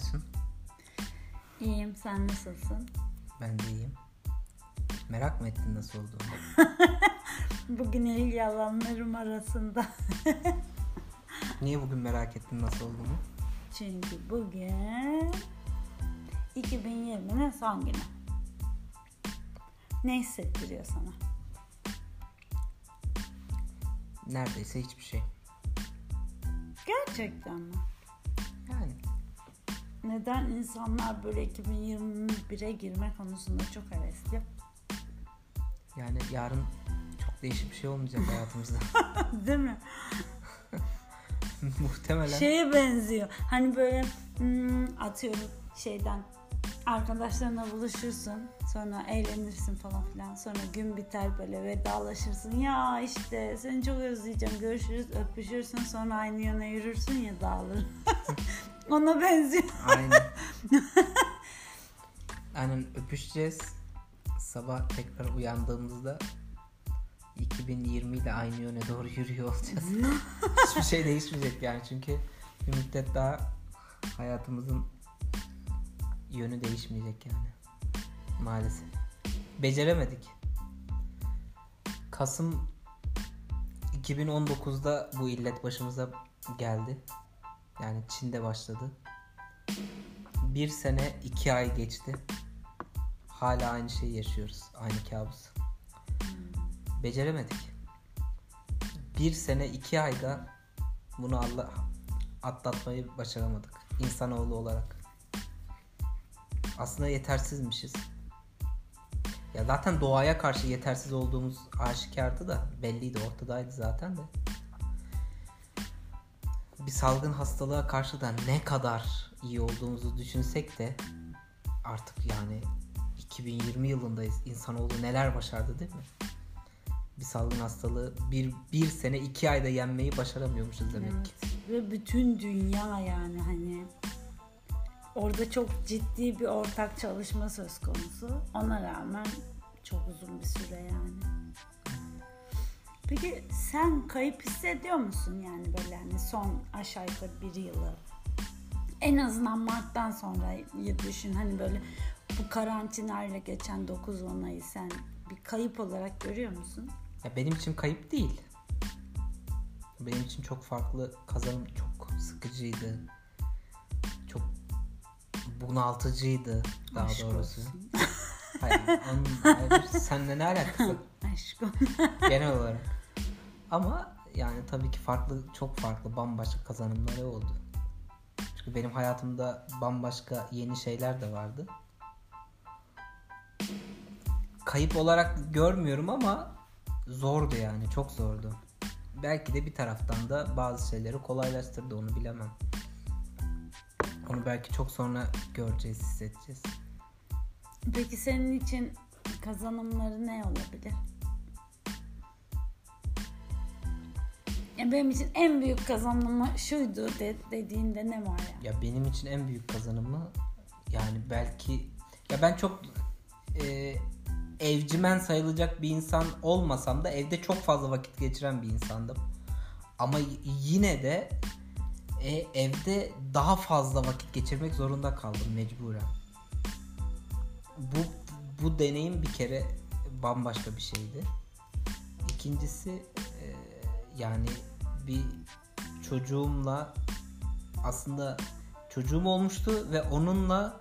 Aysun? İyiyim. Sen nasılsın? Ben de iyiyim. Merak mı ettin nasıl olduğumu? Bugün el yalanlarım arasında. Niye bugün merak ettin nasıl olduğumu? Çünkü bugün 2020'nin son günü. Ne hissettiriyor sana? Neredeyse hiçbir şey. Gerçekten mi? Neden insanlar böyle 2021'e girme konusunda çok hevesli? yani yarın çok değişik bir şey olmayacak hayatımızda. Değil mi? Muhtemelen. Şeye benziyor. Hani böyle hmm, atıyorum şeyden arkadaşlarına buluşursun. Sonra eğlenirsin falan filan. Sonra gün biter böyle vedalaşırsın. Ya işte seni çok özleyeceğim. Görüşürüz öpüşürsün. Sonra aynı yöne yürürsün ya dağılır. Ona benziyor. Aynen. Aynen öpüşeceğiz. Sabah tekrar uyandığımızda 2020 ile aynı yöne doğru yürüyor olacağız. Hiçbir şey değişmeyecek yani çünkü bir müddet daha hayatımızın yönü değişmeyecek yani. Maalesef. Beceremedik. Kasım 2019'da bu illet başımıza geldi. Yani Çin'de başladı. Bir sene iki ay geçti. Hala aynı şeyi yaşıyoruz. Aynı kabus. Beceremedik. Bir sene iki ayda bunu Allah atlatmayı başaramadık. İnsanoğlu olarak. Aslında yetersizmişiz. Ya zaten doğaya karşı yetersiz olduğumuz aşikardı da belliydi ortadaydı zaten de. Bir salgın hastalığa karşı da ne kadar iyi olduğumuzu düşünsek de artık yani 2020 yılındayız. İnsanoğlu neler başardı değil mi? Bir salgın hastalığı bir, bir sene iki ayda yenmeyi başaramıyormuşuz demek ki. Evet. Ve bütün dünya yani hani orada çok ciddi bir ortak çalışma söz konusu. Ona rağmen çok uzun bir süre yani. Peki sen kayıp hissediyor musun yani böyle hani son aşağı yukarı bir yılı? En azından Mart'tan sonra düşün hani böyle bu karantinayla geçen 9-10 ayı sen bir kayıp olarak görüyor musun? Ya benim için kayıp değil. Benim için çok farklı kazanım çok sıkıcıydı. Çok bunaltıcıydı daha Aşk doğrusu. olsun. Hayır, onun, hayır, seninle ne alakası? Aşk. Genel olarak. Ama yani tabii ki farklı, çok farklı, bambaşka kazanımları oldu. Çünkü benim hayatımda bambaşka yeni şeyler de vardı. Kayıp olarak görmüyorum ama zordu yani, çok zordu. Belki de bir taraftan da bazı şeyleri kolaylaştırdı, onu bilemem. Onu belki çok sonra göreceğiz, hissedeceğiz. Peki senin için kazanımları ne olabilir? Ya benim için en büyük kazanımı şuydu de, dediğinde ne var ya? Ya benim için en büyük kazanımı yani belki ya ben çok e, evcimen sayılacak bir insan olmasam da evde çok fazla vakit geçiren bir insandım. Ama yine de e, evde daha fazla vakit geçirmek zorunda kaldım mecburen. Bu bu deneyim bir kere bambaşka bir şeydi. İkincisi e, yani bir çocuğumla aslında çocuğum olmuştu ve onunla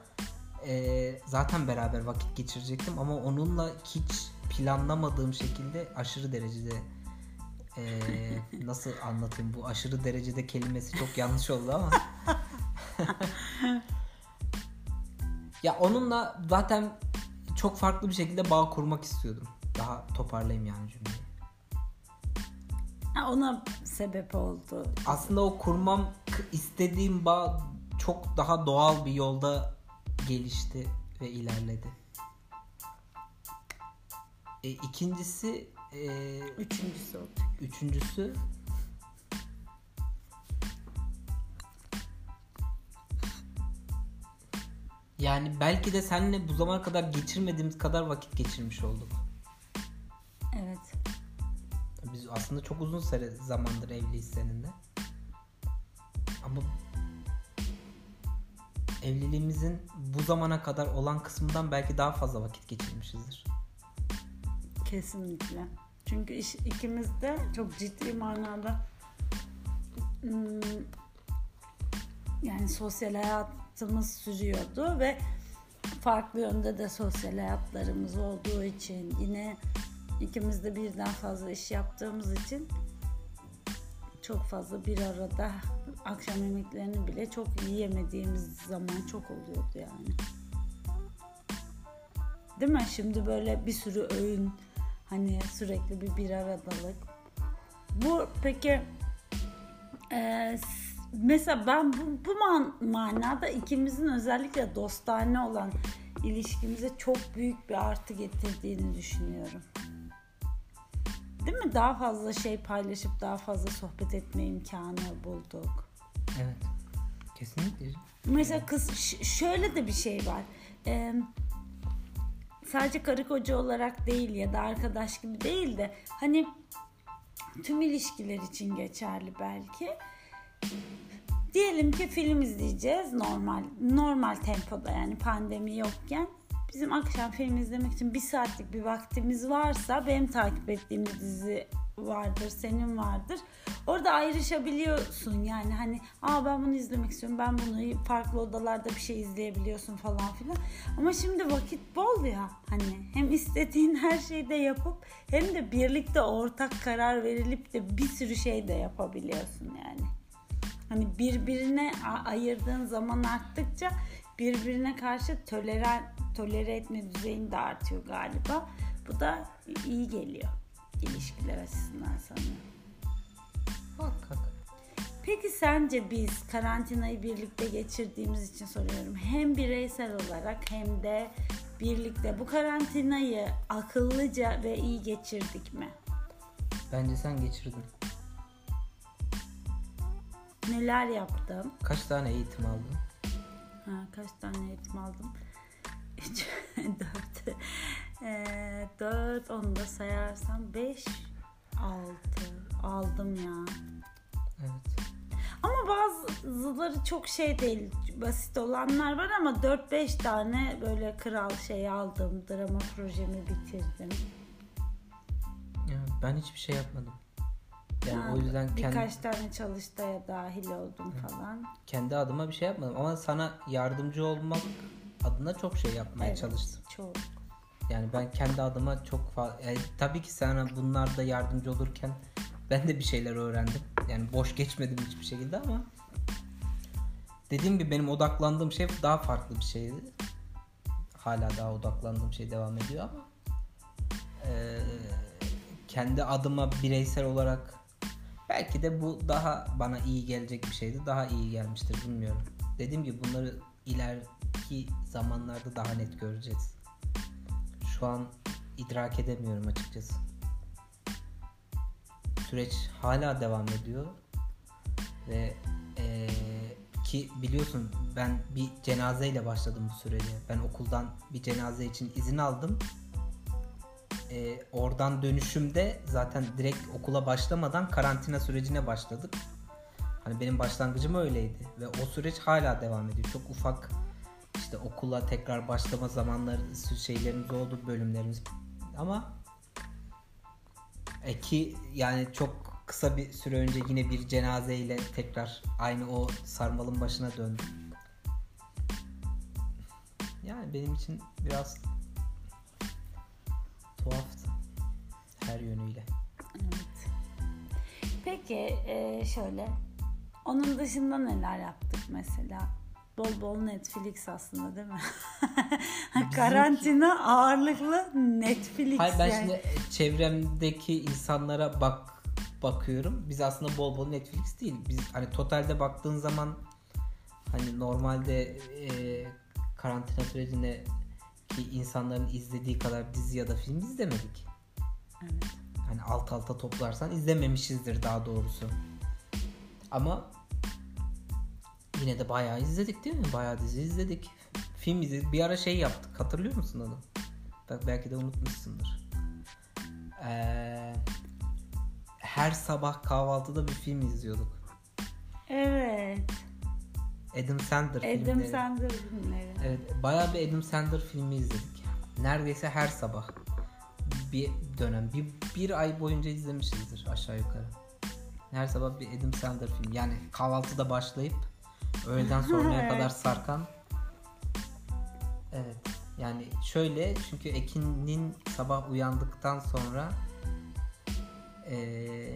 e, zaten beraber vakit geçirecektim ama onunla hiç planlamadığım şekilde aşırı derecede e, nasıl anlatayım bu aşırı derecede kelimesi çok yanlış oldu ama ya onunla zaten çok farklı bir şekilde bağ kurmak istiyordum. Daha toparlayayım yani cümleyi. Ha, ona sebep oldu. aslında o kurmam istediğim bağ çok daha doğal bir yolda gelişti ve ilerledi. E, ikincisi, e, Üçüncüsü oldu. üçüncüsü yani belki de seninle bu zamana kadar geçirmediğimiz kadar vakit geçirmiş olduk. Evet. Biz aslında çok uzun süre zamandır evliyiz seninle. Ama evliliğimizin bu zamana kadar olan kısmından belki daha fazla vakit geçirmişizdir. Kesinlikle. Çünkü iş, ikimiz de çok ciddi manada hmm, yani sosyal hayatımız sürüyordu ve farklı yönde de sosyal hayatlarımız olduğu için yine ikimiz de birden fazla iş yaptığımız için çok fazla bir arada akşam yemeklerini bile çok yiyemediğimiz zaman çok oluyordu yani. Değil mi? Şimdi böyle bir sürü öğün hani sürekli bir bir aradalık. Bu peki e, mesela ben bu, bu man, manada ikimizin özellikle dostane olan ilişkimize çok büyük bir artı getirdiğini düşünüyorum. Değil mi? Daha fazla şey paylaşıp daha fazla sohbet etme imkanı bulduk. Evet. Kesinlikle. Mesela kız şöyle de bir şey var. Ee, sadece karı koca olarak değil ya da arkadaş gibi değil de hani tüm ilişkiler için geçerli belki. Diyelim ki film izleyeceğiz normal normal tempoda yani pandemi yokken bizim akşam film izlemek için bir saatlik bir vaktimiz varsa benim takip ettiğim dizi vardır, senin vardır. Orada ayrışabiliyorsun yani hani aa ben bunu izlemek istiyorum, ben bunu farklı odalarda bir şey izleyebiliyorsun falan filan. Ama şimdi vakit bol ya hani hem istediğin her şeyi de yapıp hem de birlikte ortak karar verilip de bir sürü şey de yapabiliyorsun yani. Hani birbirine ayırdığın zaman arttıkça birbirine karşı tolere, tolere etme düzeyin de artıyor galiba. Bu da iyi geliyor ilişkiler açısından sanıyorum. Muhakkak. Peki sence biz karantinayı birlikte geçirdiğimiz için soruyorum. Hem bireysel olarak hem de birlikte bu karantinayı akıllıca ve iyi geçirdik mi? Bence sen geçirdin. Neler yaptım? Kaç tane eğitim aldın? Ha, kaç tane eğitim aldım? 3, 4, e, 4, onu da sayarsam 5, 6 aldım ya. Evet. Ama bazıları çok şey değil. Basit olanlar var ama 4-5 tane böyle kral şey aldım. Drama projemi bitirdim. Ya ben hiçbir şey yapmadım. Yani Ha, o yüzden kendi, birkaç tane çalıştaya dahil oldum falan. kendi adıma bir şey yapmadım. Ama sana yardımcı olmak adına çok şey yapmaya Evet, çalıştım. Çok. Yani ben kendi adıma çok fazla... Yani tabii ki sana bunlarda yardımcı olurken ben de bir şeyler öğrendim. Yani boş geçmedim hiçbir şekilde ama dediğim gibi benim odaklandığım şey daha farklı bir şeydi. Hala daha odaklandığım şey devam ediyor ama eee, kendi adıma bireysel olarak belki de bu daha bana iyi gelecek bir şeydi. Daha iyi gelmiştir bilmiyorum. Dediğim gibi bunları ileriki zamanlarda daha net göreceğiz. Şu an idrak edemiyorum açıkçası. Süreç hala devam ediyor ve eee, ki biliyorsun ben bir cenazeyle başladım bu sürece. Ben okuldan bir cenaze için izin aldım. Eee, oradan dönüşümde zaten direkt okula başlamadan karantina sürecine başladık. Hani benim başlangıcım öyleydi ve o süreç hala devam ediyor. Çok ufak işte okula tekrar başlama zamanları şeylerimiz oldu bölümlerimiz ama e ki yani çok kısa bir süre önce yine bir cenazeyle tekrar aynı o sarmalın başına döndüm. Yani benim için biraz tuhaftı her yönüyle. Evet. Peki e, şöyle onun dışında neler yaptık mesela? Bol bol Netflix aslında değil mi? Karantina ağırlıklı Netflix Hayır ben yani. şimdi çevremdeki insanlara bak bakıyorum. Biz aslında bol bol Netflix değil. Biz hani totalde baktığın zaman hani normalde e, karantina sürecinde ki insanların izlediği kadar dizi ya da film izlemedik. Evet. Hani alt alta toplarsan izlememişizdir daha doğrusu. Ama yine de bayağı izledik değil mi? Bayağı dizi izledik. Film izledik. Bir ara şey yaptık. Hatırlıyor musun onu? Bak belki de unutmuşsundur. Ee, her sabah kahvaltıda bir film izliyorduk. Evet. Adam Sandler Adam filmleri. Sandler filmleri. Evet, bayağı bir Adam Sandler filmi izledik. Neredeyse her sabah bir dönem, bir, bir ay boyunca izlemişizdir aşağı yukarı. Her sabah bir Adam Sandler film. Yani kahvaltıda başlayıp öğleden sonraya Evet. kadar sarkan. Evet. Yani şöyle çünkü Ekin'in sabah uyandıktan sonra eee,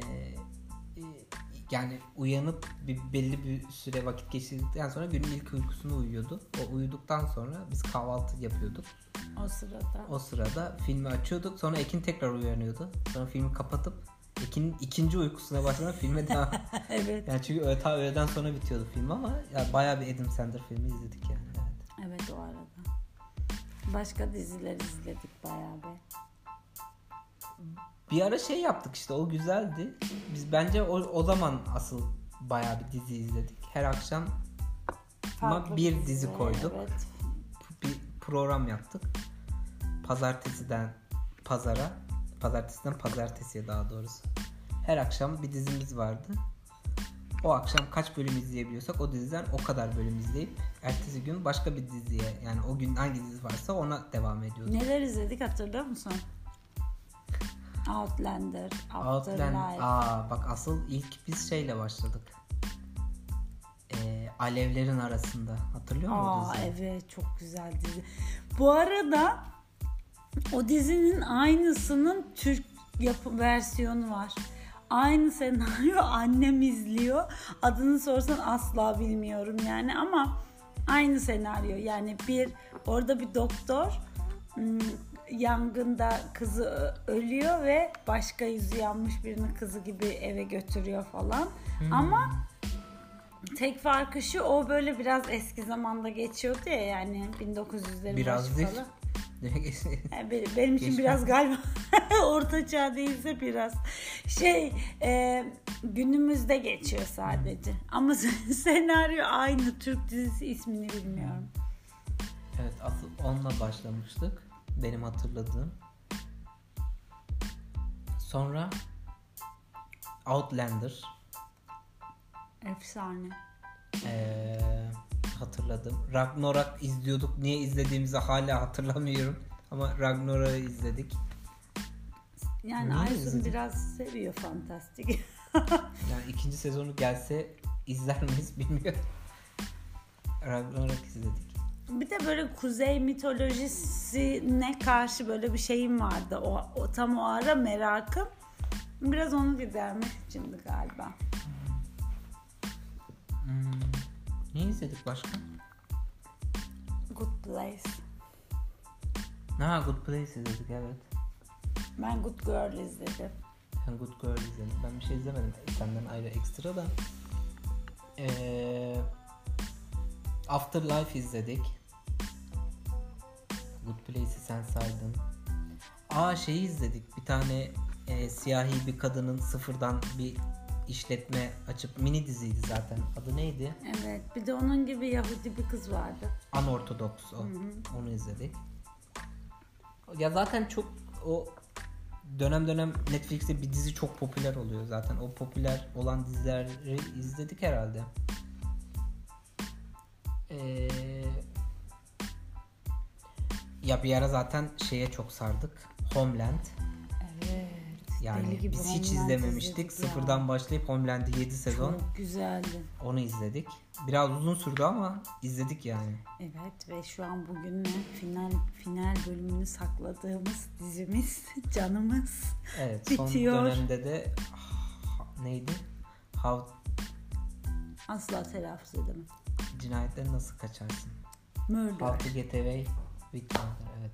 yani uyanıp bir belli bir süre vakit geçirdikten sonra günün ilk uykusunu uyuyordu. O uyuduktan sonra biz kahvaltı yapıyorduk. O sırada. O sırada filmi açıyorduk. Sonra Ekin tekrar uyanıyordu. Sonra filmi kapatıp Ekin'in ikinci uykusuna başlamak filme devam. evet. yani çünkü öğle, ta öğleden sonra bitiyordu film ama ya bayağı bir Adam Sandler filmi izledik yani. Evet. Evet o arada. Başka diziler izledik bayağı bir. Bir ara şey yaptık işte o güzeldi. Biz bence o, o zaman asıl bayağı bir dizi izledik. Her akşam Farklı bir dizi koyduk. Evet. bir program yaptık. Pazartesiden pazara, pazartesiden pazartesiye daha doğrusu. Her akşam bir dizimiz vardı. O akşam kaç bölüm izleyebiliyorsak o diziden o kadar bölüm izleyip ertesi gün başka bir diziye yani o gün hangi dizi varsa ona devam ediyorduk. Neler izledik hatırlıyor musun? Outlander, Outland, Afterlife. aa bak asıl ilk biz şeyle başladık. Ee, alevlerin arasında. Hatırlıyor musun Aa evet çok güzel dizi. Bu arada o dizinin aynısının Türk yapı versiyonu var. Aynı senaryo annem izliyor. Adını sorsan asla bilmiyorum yani ama aynı senaryo. Yani bir orada bir doktor ım, yangında kızı ölüyor ve başka yüzü yanmış birini kızı gibi eve götürüyor falan. Ama Tek farkı şu o böyle biraz eski zamanda geçiyordu ya yani 1900'lerin Biraz başı değil. falan. Direkt- Yani be- benim için biraz galiba orta çağ değilse biraz şey e, günümüzde geçiyor sadece. Ama senaryo aynı Türk dizisi ismini bilmiyorum. Evet asıl onunla başlamıştık. Benim hatırladığım. Sonra Outlander Efsane. ee, hatırladım. Ragnarok izliyorduk. Niye izlediğimizi hala hatırlamıyorum. Ama Ragnarok'u izledik. Yani Aysun biraz seviyor fantastik. Yani ikinci sezonu gelse izler miyiz bilmiyorum. Ragnarok izledik. Bir de böyle kuzey mitolojisine karşı böyle bir şeyim vardı. O, o tam o ara merakım. Biraz onu gidermek içindi galiba. Hmm. Ne izledik başka? Good Place. Ha Good Place izledik evet. Ben Good Girl izledim. Ben Good Girl izledim. Ben bir şey izlemedim. Senden ayrı ekstra da. Ee, Afterlife izledik. Good Place'i sen saydın. Aa şeyi izledik. Bir tane e, siyahi bir kadının sıfırdan bir işletme açıp mini diziydi zaten. Adı neydi? Evet. Bir de onun gibi Yahudi bir kız vardı. Unorthodox o. Onu izledik. Ya zaten çok o dönem dönem Netflix'te bir dizi çok popüler oluyor zaten. O popüler olan dizileri izledik herhalde. Ee, ya bir ara zaten şeye çok sardık. Homeland. Yani deli gibi biz hiç Homeland izlememiştik. izledik ya. Sıfırdan başlayıp Homeland'i 7 sezon Çok güzeldi. onu izledik. Biraz uzun sürdü ama izledik yani. Evet ve şu an bugün final final bölümünü sakladığımız dizimiz canımız. Evet Bitiyor. son dönemde de ha- neydi? How Asla telaffuz edemem. cinayetten nasıl kaçarsın? Murder. How to get away with murder. Evet.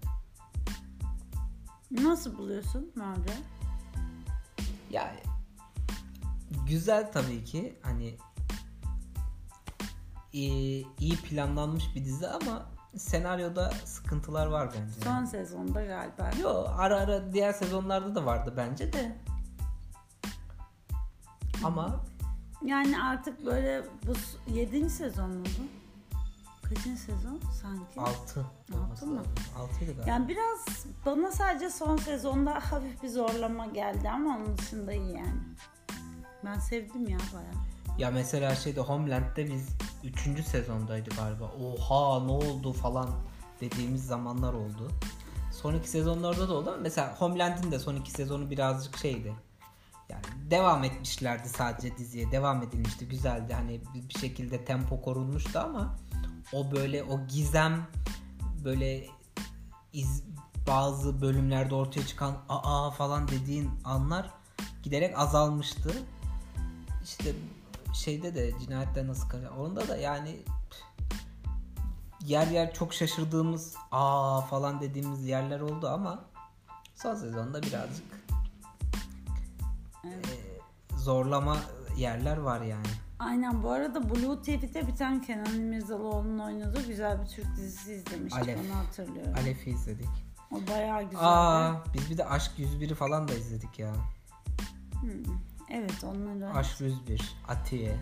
Nasıl buluyorsun Murder? Ya güzel tabii ki hani iyi, iyi planlanmış bir dizi ama senaryoda sıkıntılar var bence. Son sezonda galiba. Yo ara ara diğer sezonlarda da vardı bence de. Ama Yani artık böyle bu 7. sezon mu bu? Kaçıncı sezon sanki? 6 Altı mı? 6'ydı galiba. Yani biraz bana sadece son sezonda hafif bir zorlama geldi ama onun dışında iyi yani. Ben sevdim ya bayağı. Ya mesela şeyde Homeland'de biz 3. sezondaydı galiba. Oha ne oldu falan dediğimiz zamanlar oldu. Son iki sezonlarda da oldu ama mesela Homeland'in de son iki sezonu birazcık şeydi. Yani devam etmişlerdi sadece diziye. Devam edilmişti. Güzeldi. Hani bir şekilde tempo korunmuştu ama o böyle o gizem böyle iz, bazı bölümlerde ortaya çıkan aa falan dediğin anlar giderek azalmıştı. İşte şeyde de cinayetten nasıl kaçar. Onda da yani yer yer çok şaşırdığımız aa falan dediğimiz yerler oldu ama son sezonda birazcık zorlama yerler var yani. Aynen bu arada Blue TV'de bir tane Kenan İmirzalıoğlu'nun oynadığı güzel bir Türk dizisi izlemiştik Alef. onu hatırlıyorum. Alef'i izledik. O bayağı güzeldi. Aa biz bir de Aşk 101'i falan da izledik ya. Evet onları. Aşk 101, Atiye.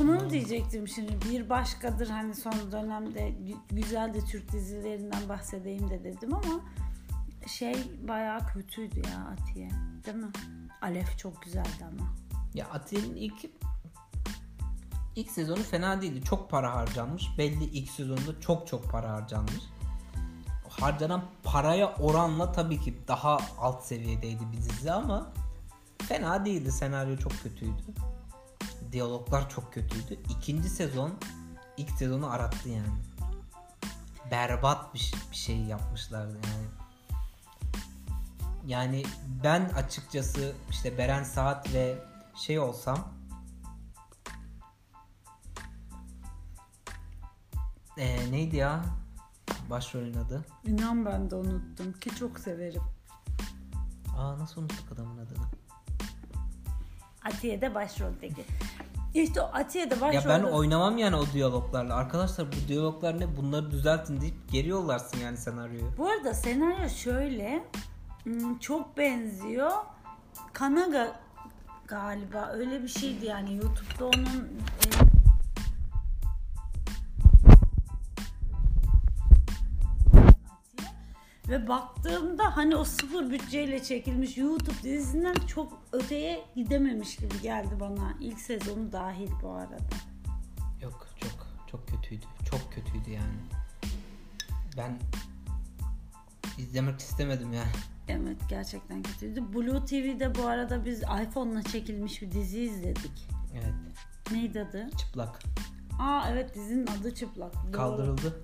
Onu diyecektim şimdi. Bir başkadır hani son dönemde gü- güzel de Türk dizilerinden bahsedeyim de dedim ama şey bayağı kötüydü ya Atiye. Değil mi? Alef çok güzeldi ama. Ya Atiye'nin ilk ilk sezonu fena değildi. Çok para harcanmış. Belli ilk sezonda çok çok para harcanmış. Harcanan paraya oranla tabii ki daha alt seviyedeydi bir dizi ama fena değildi. Senaryo çok kötüydü. Diyaloglar çok kötüydü. İkinci sezon ilk sezonu arattı yani. Berbat bir, bir şey yapmışlardı yani. Yani ben açıkçası işte Beren Saat ve şey olsam Ee, neydi ya başrolün adı? İnan ben de unuttum ki çok severim. Aa nasıl unuttuk adamın adını? Atiye'de başroldeki. İşte o Atiye'de başrolde... Ya ben oynamam yani o diyaloglarla. Arkadaşlar bu diyaloglar ne? Bunları düzeltin deyip geri yollarsın yani senaryoyu. Bu arada senaryo şöyle hmm, çok benziyor. Kanaga galiba öyle bir şeydi yani YouTube'da onun e, ve baktığımda hani o sıfır bütçeyle çekilmiş YouTube dizisinden çok öteye gidememiş gibi geldi bana. İlk sezonu dahil bu arada. Yok çok çok kötüydü. Çok kötüydü yani. Ben izlemek istemedim yani. Evet gerçekten kötüydü. Blue TV'de bu arada biz iPhone'la çekilmiş bir dizi izledik. Evet. Neydi adı? Çıplak. Aa evet dizinin adı Çıplak. Doğru. Kaldırıldı.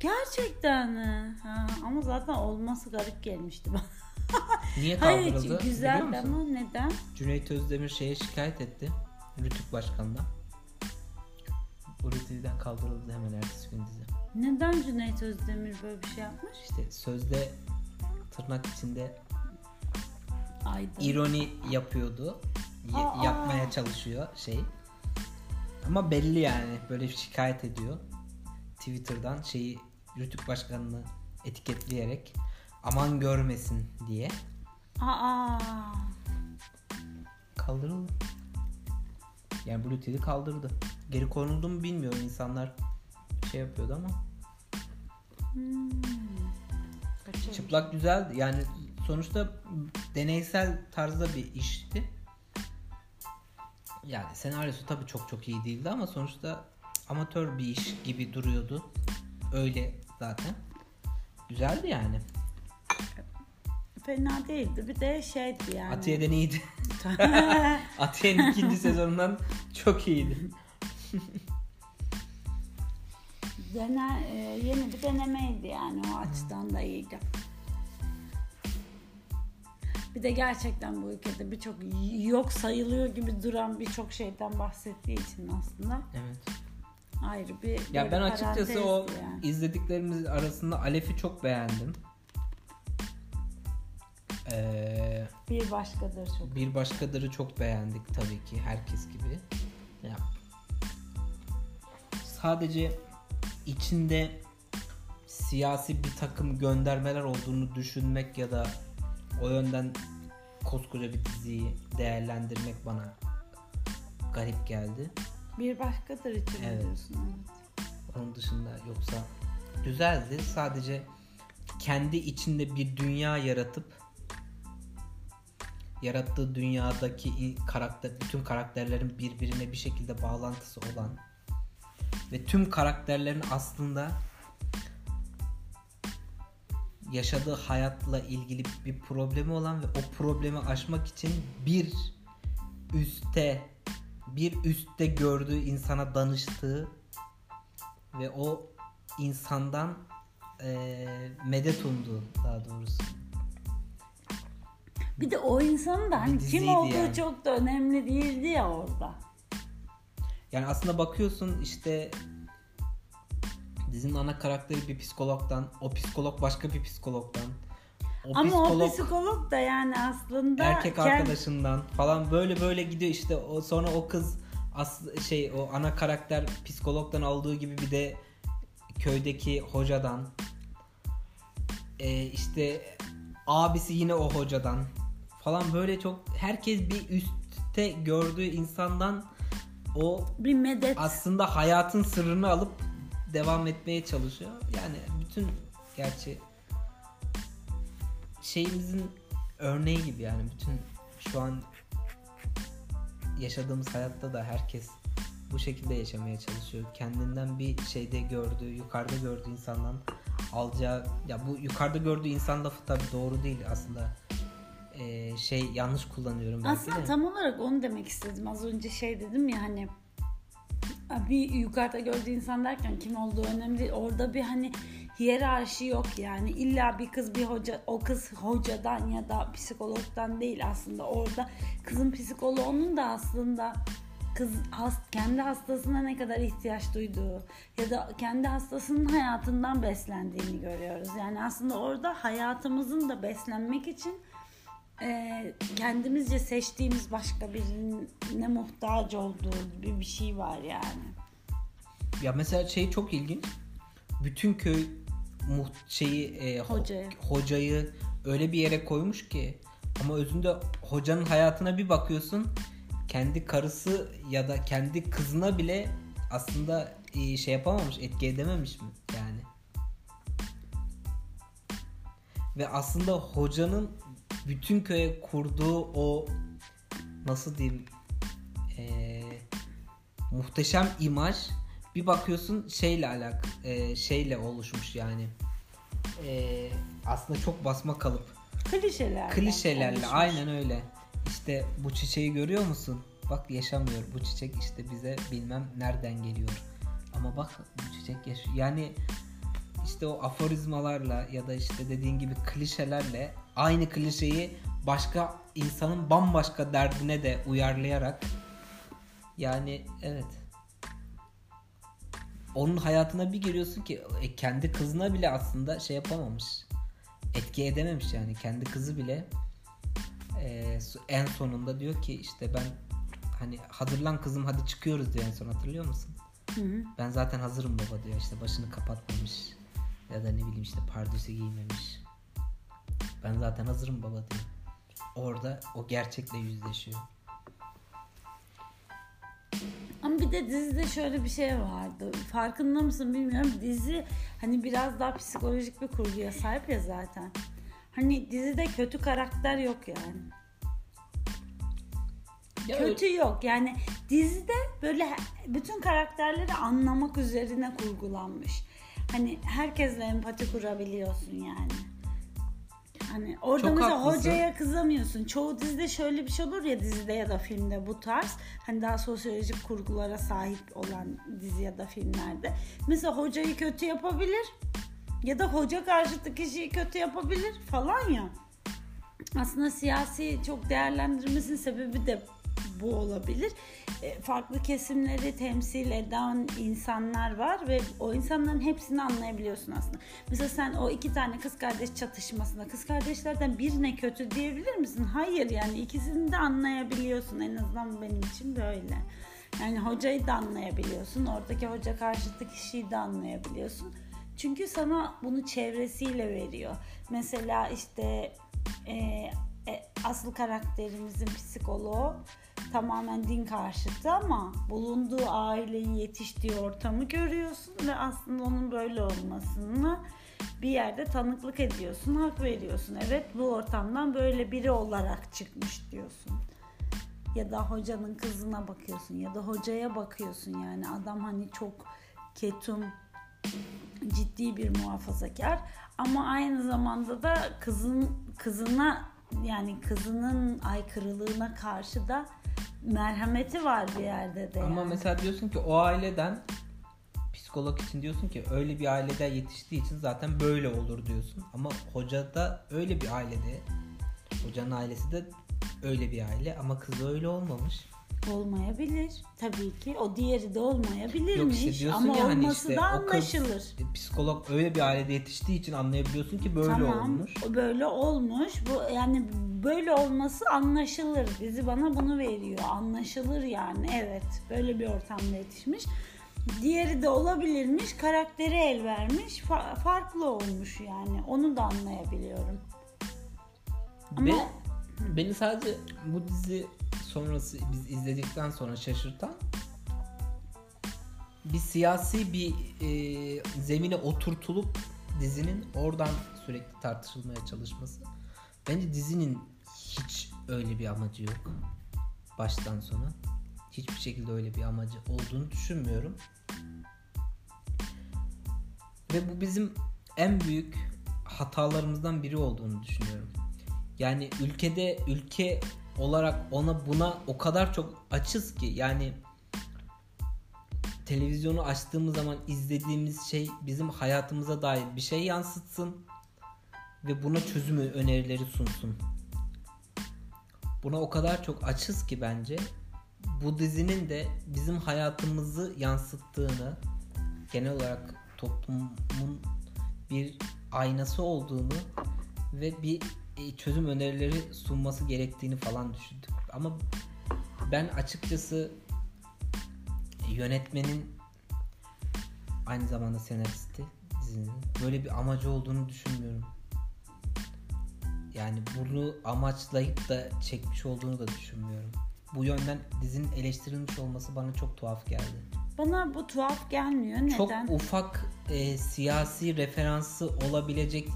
Gerçekten mi? Ha, ama zaten olması garip gelmişti bana. Niye Hayır kaldırıldı? Güzeldi musun? ama neden? Cüneyt Özdemir şeye şikayet etti. Rütük Başkanı'na. Bu Rütük'ten kaldırıldı hemen ertesi gün dizi. Neden Cüneyt Özdemir böyle bir şey yapmış? İşte sözde tırnak içinde Aydın. ironi yapıyordu. Aa. yapmaya çalışıyor şey. Ama belli yani böyle şikayet ediyor. Twitter'dan şeyi Rütük Başkanı'nı etiketleyerek aman görmesin diye Aa. kaldırıldı. Yani Bluetooth'i kaldırdı. Geri konuldu mu bilmiyorum. İnsanlar şey yapıyordu ama. Hmm. Kaçırmış. Çıplak güzeldi. Yani sonuçta deneysel tarzda bir işti. Yani senaryosu tabii çok çok iyi değildi ama sonuçta amatör bir iş gibi duruyordu. Öyle zaten. Güzeldi yani. Fena değildi. Bir de şeydi yani. Atiye'den iyiydi. Atiye'nin ikinci sezonundan çok iyiydi. Dene, e, yeni bir denemeydi yani o açıdan da iyiydi. Bir de gerçekten bu ülkede birçok yok sayılıyor gibi duran birçok şeyden bahsettiği için aslında Evet. ayrı bir Ya ben açıkçası o yani. izlediklerimiz arasında Alef'i çok beğendim. Ee, bir başkadır çok. bir başkadırı çok beğendik tabii ki herkes gibi. Ya sadece içinde siyasi bir takım göndermeler olduğunu düşünmek ya da o yönden koskoca bir diziyi değerlendirmek bana garip geldi. Bir başkadır için Evet. diyorsun evet. Onun dışında yoksa güzeldi. Sadece kendi içinde bir dünya yaratıp yarattığı dünyadaki karakter bütün karakterlerin birbirine bir şekilde bağlantısı olan ve tüm karakterlerin aslında yaşadığı hayatla ilgili bir problemi olan ve o problemi aşmak için bir üste bir üstte gördüğü insana danıştığı ve o insandan eee medet umduğu daha doğrusu. Bir de o insanın da hani Bir kim olduğu yani. çok da önemli değildi ya orada. Yani aslında bakıyorsun işte dizinin ana karakteri bir psikologdan, o psikolog başka bir psikologdan. O Ama psikolog o psikolog da yani aslında erkek kend- arkadaşından falan böyle böyle gidiyor işte o sonra o kız as şey o ana karakter psikologdan aldığı gibi bir de köydeki hocadan Ee, işte abisi yine o hocadan falan böyle çok herkes bir üstte gördüğü insandan o bir medet. aslında hayatın sırrını alıp devam etmeye çalışıyor. Yani bütün gerçi şeyimizin örneği gibi yani bütün şu an yaşadığımız hayatta da herkes bu şekilde yaşamaya çalışıyor. Kendinden bir şeyde gördüğü, yukarıda gördüğü insandan alacağı ya bu yukarıda gördüğü insan lafı tabii doğru değil aslında. Ee, şey yanlış kullanıyorum belki Aslında de. tam olarak onu demek istedim. Az önce şey dedim ya hani bir yukarıda gördüğü insan derken kim olduğu önemli değil. Orada bir hani hiyerarşi yok yani. İlla bir kız bir hoca o kız hocadan ya da psikologdan değil aslında. Orada kızın psikoloğunun da aslında kız hast, kendi hastasına ne kadar ihtiyaç duyduğu ya da kendi hastasının hayatından beslendiğini görüyoruz. Yani aslında orada hayatımızın da beslenmek için e, kendimizce seçtiğimiz başka birine muhtaç olduğu gibi bir şey var yani. Ya mesela şey çok ilginç. Bütün köy muht şeyi e, ho- Hocayı. hocayı öyle bir yere koymuş ki ama özünde hocanın hayatına bir bakıyorsun kendi karısı ya da kendi kızına bile aslında e, şey yapamamış, etki edememiş mi yani? Ve aslında hocanın bütün köye kurduğu o nasıl diyeyim e, muhteşem imaj bir bakıyorsun şeyle alak e, şeyle oluşmuş yani. E, aslında çok basma kalıp. Klişeler. klişelerle aynen öyle. İşte bu çiçeği görüyor musun? Bak yaşamıyor. Bu çiçek işte bize bilmem nereden geliyor. Ama bak bu çiçek yaşıyor. Yani işte o aforizmalarla ya da işte dediğin gibi klişelerle aynı klişeyi başka insanın bambaşka derdine de uyarlayarak yani evet onun hayatına bir giriyorsun ki e, kendi kızına bile aslında şey yapamamış etki edememiş yani kendi kızı bile e, en sonunda diyor ki işte ben hani hazırlan kızım hadi çıkıyoruz diyor en son hatırlıyor musun? Hı hı. Ben zaten hazırım baba diyor işte başını kapatmamış ya da ne bileyim işte pardösü giymemiş. Ben zaten hazırım baba diyor. Orada o gerçekle yüzleşiyor. Ama bir de dizide şöyle bir şey vardı. Farkında mısın bilmiyorum. Dizi hani biraz daha psikolojik bir kurguya sahip ya zaten. Hani dizide kötü karakter yok yani. Ya Kötü yok. Yani dizide böyle bütün karakterleri anlamak üzerine kurgulanmış. Hani herkesle empati kurabiliyorsun yani. Hani orada Çok mesela haklısın. hocaya kızamıyorsun. Çoğu dizide şöyle bir şey olur ya dizide ya da filmde bu tarz. Hani daha sosyolojik kurgulara sahip olan dizi ya da filmlerde. Mesela hocayı kötü yapabilir. Ya da hoca karşıtı kişiyi kötü yapabilir falan ya. Aslında siyasi çok değerlendirmesinin sebebi de bu olabilir. E, Farklı kesimleri temsil eden insanlar var ve o insanların hepsini anlayabiliyorsun aslında. Mesela sen o iki tane kız kardeş çatışmasında kız kardeşlerden birine kötü diyebilir misin? Hayır yani ikisini de anlayabiliyorsun. En azından benim için böyle. Yani hocayı da anlayabiliyorsun. Oradaki hoca karşıtı kişiyi de anlayabiliyorsun. Çünkü sana bunu çevresiyle veriyor. Mesela işte e, asıl karakterimizin psikoloğu tamamen din karşıtı ama bulunduğu aileyi yetiştiği ortamı görüyorsun ve aslında onun böyle olmasını bir yerde tanıklık ediyorsun, hak veriyorsun. Evet bu ortamdan böyle biri olarak çıkmış diyorsun. Ya da hocanın kızına bakıyorsun ya da hocaya bakıyorsun yani adam hani çok ketum ciddi bir muhafazakar ama aynı zamanda da kızın kızına yani kızının aykırılığına karşı da merhameti var bir yerde de. Ama yani. mesela diyorsun ki o aileden psikolog için diyorsun ki öyle bir ailede yetiştiği için zaten böyle olur diyorsun. Ama hoca da öyle bir ailede hocanın ailesi de öyle bir aile ama kız öyle olmamış. Olmayabilir tabii ki. O diğeri de olmayabilirmiş Yok işte diyorsun ama ya hani olması işte da o kız anlaşılır. e, psikolog öyle bir ailede yetiştiği için anlayabiliyorsun ki böyle tamam, olmuş. o böyle olmuş. Bu yani böyle olması anlaşılır. Bizi bana bunu veriyor. Anlaşılır yani. Evet. Böyle bir ortamda yetişmiş. Diğeri de olabilirmiş. Karakteri el vermiş. fa- farklı olmuş yani. Onu da anlayabiliyorum. Ama Ve beni sadece bu dizi sonrası biz izledikten sonra şaşırtan bir siyasi bir e, zemine oturtulup dizinin oradan sürekli tartışılmaya çalışması. Bence dizinin hiç öyle bir amacı yok. Baştan sona. Hiçbir şekilde öyle bir amacı olduğunu düşünmüyorum. Ve bu bizim en büyük hatalarımızdan biri olduğunu düşünüyorum. Yani ülkede ülke olarak ona buna o kadar çok açız ki yani televizyonu açtığımız zaman izlediğimiz şey bizim hayatımıza dair bir şey yansıtsın ve buna çözüm önerileri sunsun. Buna o kadar çok açız ki bence bu dizinin de bizim hayatımızı yansıttığını genel olarak toplumun bir aynası olduğunu ve bir çözüm önerileri sunması gerektiğini falan düşündüm. Ama ben açıkçası yönetmenin aynı zamanda senaristi dizinin böyle bir amacı olduğunu düşünmüyorum. Yani bunu amaçlayıp da çekmiş olduğunu da düşünmüyorum. Bu yönden dizinin eleştirilmiş olması bana çok tuhaf geldi. bana bu tuhaf gelmiyor. Neden? Çok ufak e, siyasi referansı olabilecek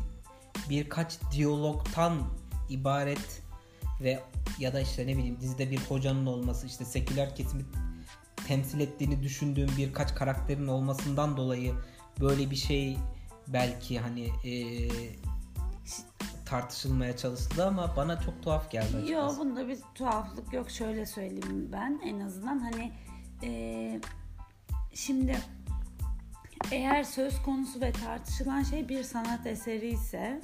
birkaç diyalogtan ibaret ve ya da işte ne bileyim dizide bir hocanın olması işte seküler kesimi temsil ettiğini düşündüğüm birkaç karakterin olmasından dolayı böyle bir şey belki hani e, tartışılmaya çalışıldı ama bana çok tuhaf geldi açıkçası. Yok bunda bir tuhaflık yok. Şöyle söyleyeyim ben en azından hani eee, şimdi eğer söz konusu ve tartışılan şey bir sanat eseri ise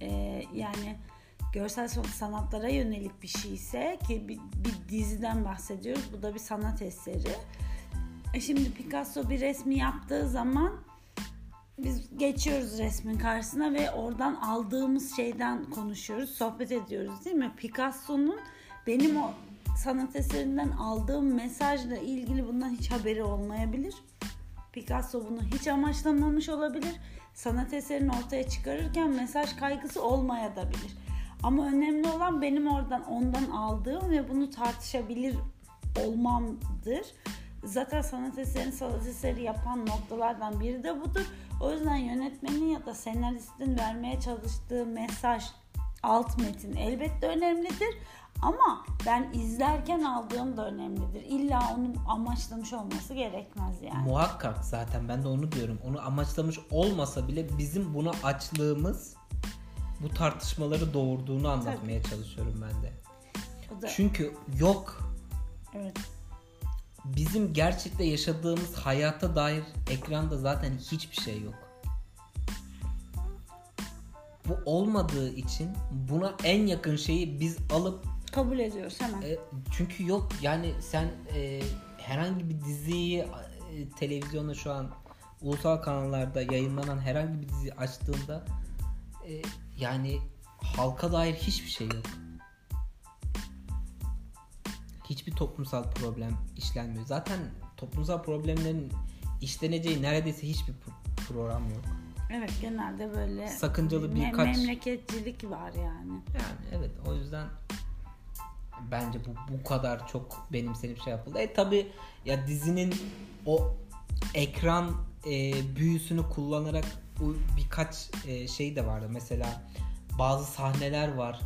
eee, yani görsel sanatlara yönelik bir şey ise ki bir, bir diziden bahsediyoruz. Bu da bir sanat eseri. E şimdi Picasso bir resmi yaptığı zaman biz geçiyoruz resmin karşısına ve oradan aldığımız şeyden konuşuyoruz, sohbet ediyoruz değil mi? Picasso'nun benim o sanat eserinden aldığım mesajla ilgili bundan hiç haberi olmayabilir. Picasso bunu hiç amaçlamamış olabilir. Sanat eserini ortaya çıkarırken mesaj kaygısı olmayabilir. Ama önemli olan benim oradan ondan aldığım ve bunu tartışabilir olmamdır. Zaten sanat eserini sanat eseri yapan noktalardan biri de budur. O yüzden yönetmenin ya da senaristin vermeye çalıştığı mesaj, alt metin elbette önemlidir. Ama ben izlerken aldığım da önemlidir. İlla onu amaçlamış olması gerekmez yani. Muhakkak zaten ben de onu diyorum. Onu amaçlamış olmasa bile bizim buna açlığımız bu tartışmaları doğurduğunu anlatmaya çalışıyorum ben de. O da, Çünkü yok evet. bizim gerçekte yaşadığımız hayata dair ekranda zaten hiçbir şey yok. Bu olmadığı için buna en yakın şeyi biz alıp Kabul ediyoruz hemen. e, çünkü yok yani sen e, herhangi bir diziyi e, televizyonda şu an ulusal kanallarda yayınlanan herhangi bir dizi açtığında e, yani halka dair hiçbir şey yok. Hiçbir toplumsal problem işlenmiyor. Zaten toplumsal problemlerin işleneceği neredeyse hiçbir pro- program yok. Evet genelde böyle Sakıncalı birkaç- memleketçilik var yani. Yani evet o yüzden bence bu bu kadar çok benimsenip şey yapıldı. E tabi ya dizinin o ekran e, büyüsünü kullanarak birkaç e, şey de vardı. Mesela bazı sahneler var.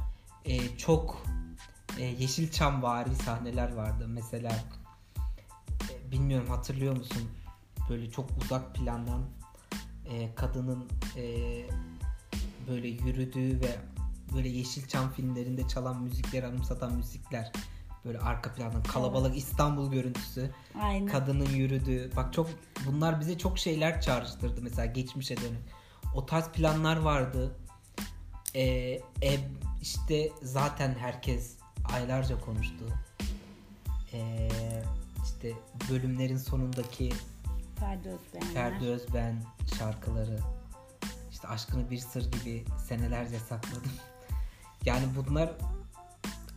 E, çok e, Yeşilçam vari sahneler vardı. Mesela e, bilmiyorum hatırlıyor musun? Böyle çok uzak plandan e, kadının e, böyle yürüdüğü ve böyle Yeşilçam filmlerinde çalan müzikleri anımsatan müzikler. Böyle arka plandan kalabalık evet. İstanbul görüntüsü. Aynen. kadının yürüdüğü. Bak çok bunlar bize çok şeyler çağrıştırdı mesela geçmişe dönük. O tarz planlar vardı. Ee, e, işte zaten herkes aylarca konuştu. Ee, işte bölümlerin sonundaki Ferdi Özben Ferdi Özben şarkıları. İşte aşkını bir sır gibi senelerce sakladım yani bunlar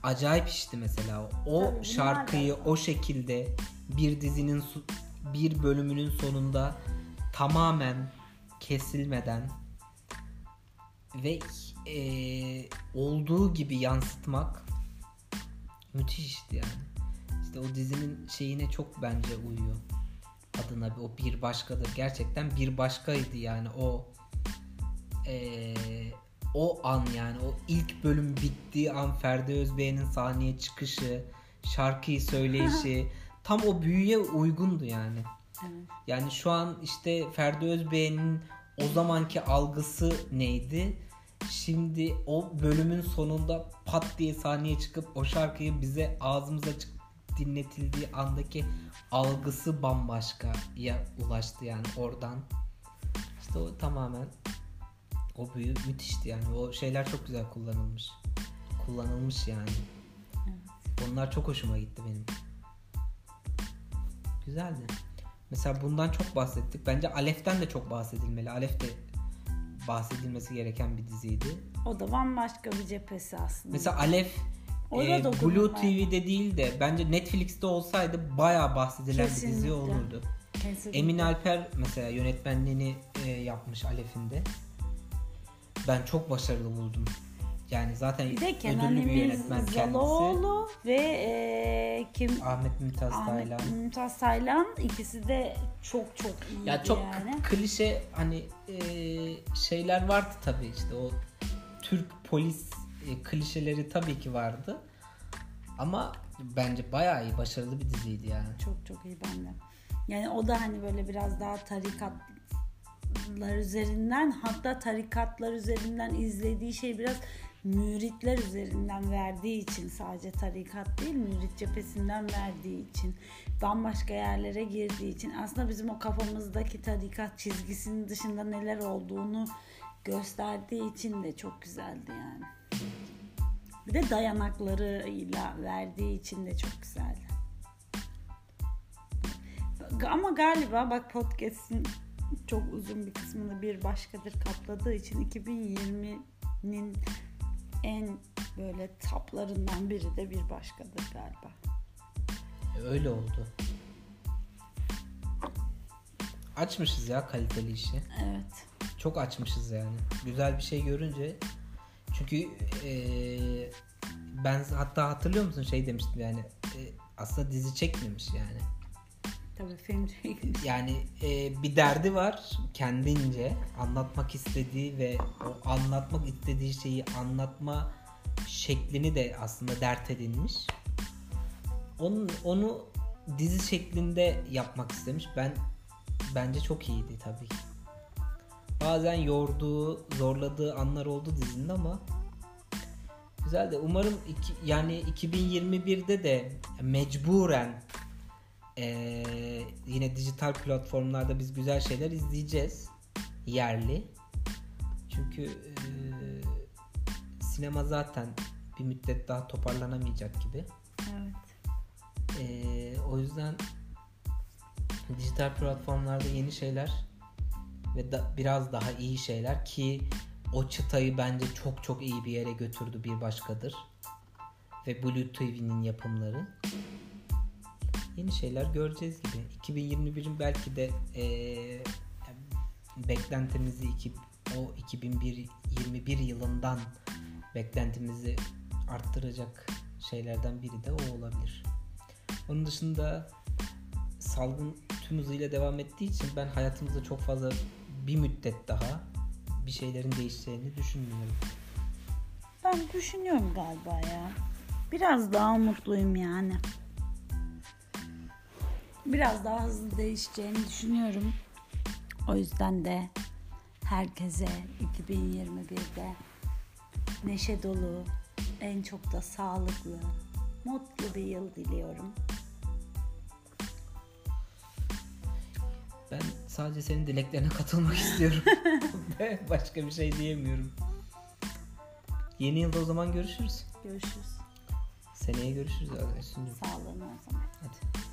acayip işti mesela. O Tabii, şarkıyı o şekilde bir dizinin bir bölümünün sonunda tamamen kesilmeden ve e, olduğu gibi yansıtmak müthişti yani. İşte o dizinin şeyine çok bence uyuyor. Adına o bir başkadır. Gerçekten bir başkaydı yani o e, o an yani o ilk bölüm bittiği an Ferdi Özbey'in sahneye çıkışı, şarkıyı söyleyişi tam o büyüye uygundu yani. Evet. Yani şu an işte Ferdi Özbey'in o zamanki algısı neydi? Şimdi o bölümün sonunda pat diye sahneye çıkıp o şarkıyı bize ağzımıza açık dinletildiği andaki algısı bambaşka ya ulaştı yani oradan. İşte o tamamen o büyü müthişti yani. O şeyler çok güzel kullanılmış. Kullanılmış yani. Evet. Onlar çok hoşuma gitti benim. Güzeldi. Mesela bundan çok bahsettik. Bence Alef'ten de çok bahsedilmeli. Alef de bahsedilmesi gereken bir diziydi. O da bambaşka bir cephesi aslında. Mesela Alef e, Blue TV'de değil de bence Netflix'te olsaydı bayağı bahsedilen Kesinlikle. bir dizi olurdu. Kesinlikle. Emin Alper mesela yönetmenliğini e, yapmış Alef'in de ben çok başarılı buldum. Yani zaten bir de ödüllü bir yönetmen Zaloğlu ve e, kim? Ahmet Mümtaz Ahmet Taylan. Mümtaz Taylan ikisi de çok çok iyi ya çok yani. klişe hani e, şeyler vardı tabii işte o Türk polis e, klişeleri tabii ki vardı. Ama bence bayağı iyi başarılı bir diziydi yani. Çok çok iyi bende. Yani o da hani böyle biraz daha tarikat tarikatlar üzerinden hatta tarikatlar üzerinden izlediği şey biraz müritler üzerinden verdiği için sadece tarikat değil mürit cephesinden verdiği için bambaşka yerlere girdiği için aslında bizim o kafamızdaki tarikat çizgisinin dışında neler olduğunu gösterdiği için de çok güzeldi yani. Bir de dayanaklarıyla verdiği için de çok güzeldi. Ama galiba bak podcast'in çok uzun bir kısmını bir başkadır kapladığı için 2020'nin en böyle taplarından biri de bir başkadır galiba. E, öyle oldu. Açmışız ya kaliteli işi. Evet. Çok açmışız yani. Güzel bir şey görünce çünkü e, ben hatta hatırlıyor musun şey demiştim yani e, aslında dizi çekmemiş yani. Tabii film çekmiş. Yani e, bir derdi var kendince anlatmak istediği ve o anlatmak istediği şeyi anlatma şeklini de aslında dert edinmiş. Onun, onu dizi şeklinde yapmak istemiş. Ben bence çok iyiydi tabii. Bazen yorduğu, zorladığı anlar oldu dizinin ama güzel de umarım iki, yani 2021'de de mecburen ee, yine dijital platformlarda biz güzel şeyler izleyeceğiz. Yerli. Çünkü e, sinema zaten bir müddet daha toparlanamayacak gibi. Evet. Ee, o yüzden dijital platformlarda yeni şeyler ve da, biraz daha iyi şeyler ki o çıtayı bence çok çok iyi bir yere götürdü bir başkadır. Ve Blue TV'nin yapımları yeni şeyler göreceğiz gibi. 2021'in belki de e, beklentimizi iki, o 2021 yılından beklentimizi arttıracak şeylerden biri de o olabilir. Onun dışında salgın tüm hızıyla devam ettiği için ben hayatımızda çok fazla bir müddet daha bir şeylerin değişeceğini düşünmüyorum. Ben düşünüyorum galiba ya. Biraz daha mutluyum yani. Biraz daha hızlı değişeceğini düşünüyorum. O yüzden de herkese 2021'de neşe dolu, en çok da sağlıklı, mutlu bir yıl diliyorum. Ben sadece senin dileklerine katılmak istiyorum. Başka bir şey diyemiyorum. Yeni yılda o zaman görüşürüz. Görüşürüz. Seneye görüşürüz Üstüncüm. Sağlığına o zaman. Hadi.